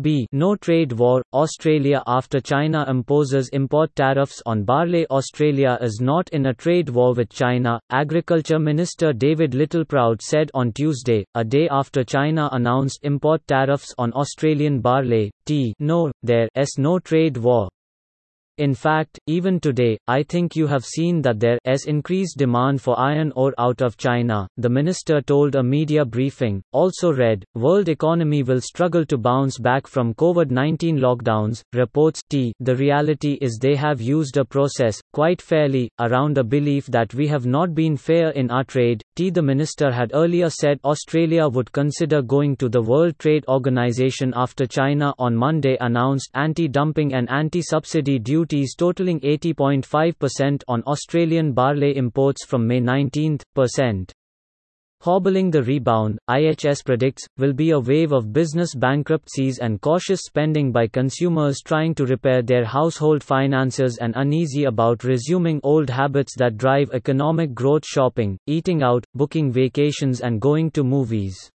B. No trade war, Australia After China imposes import tariffs on barley Australia is not in a trade war with China, Agriculture Minister David Littleproud said on Tuesday, a day after China announced import tariffs on Australian barley, T. No, there is no trade war. In fact, even today, I think you have seen that there is increased demand for iron ore out of China, the minister told a media briefing. Also read, World economy will struggle to bounce back from COVID-19 lockdowns, reports T. The reality is they have used a process, quite fairly, around a belief that we have not been fair in our trade. T. The minister had earlier said Australia would consider going to the World Trade Organization after China on Monday announced anti-dumping and anti-subsidy duty duties totaling 80.5% on Australian barley imports from May 19. Percent. Hobbling the rebound, IHS predicts, will be a wave of business bankruptcies and cautious spending by consumers trying to repair their household finances and uneasy about resuming old habits that drive economic growth shopping, eating out, booking vacations and going to movies.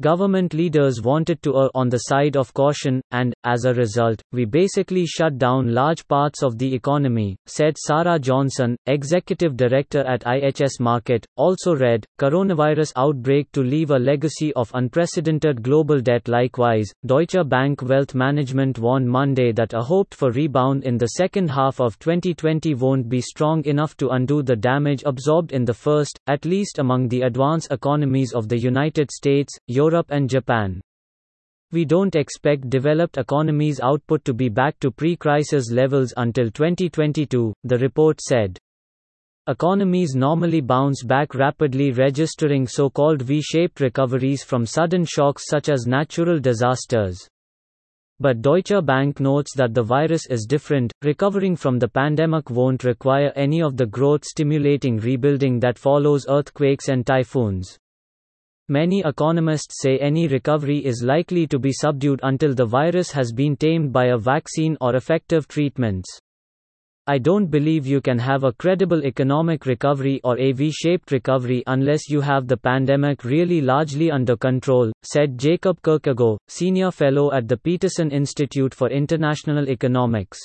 Government leaders wanted to err on the side of caution, and, as a result, we basically shut down large parts of the economy, said Sarah Johnson, executive director at IHS Markit. Also read, Coronavirus outbreak to leave a legacy of unprecedented global debt. Likewise, Deutsche Bank Wealth Management warned Monday that a hoped for rebound in the second half of 2020 won't be strong enough to undo the damage absorbed in the first, at least among the advanced economies of the United States, Europe, Europe and Japan. We don't expect developed economies' output to be back to pre crisis levels until 2022, the report said. Economies normally bounce back rapidly, registering so called V shaped recoveries from sudden shocks such as natural disasters. But Deutsche Bank notes that the virus is different, recovering from the pandemic won't require any of the growth stimulating rebuilding that follows earthquakes and typhoons. Many economists say any recovery is likely to be subdued until the virus has been tamed by a vaccine or effective treatments. I don't believe you can have a credible economic recovery or a V shaped recovery unless you have the pandemic really largely under control, said Jacob Kirkegaard, senior fellow at the Peterson Institute for International Economics.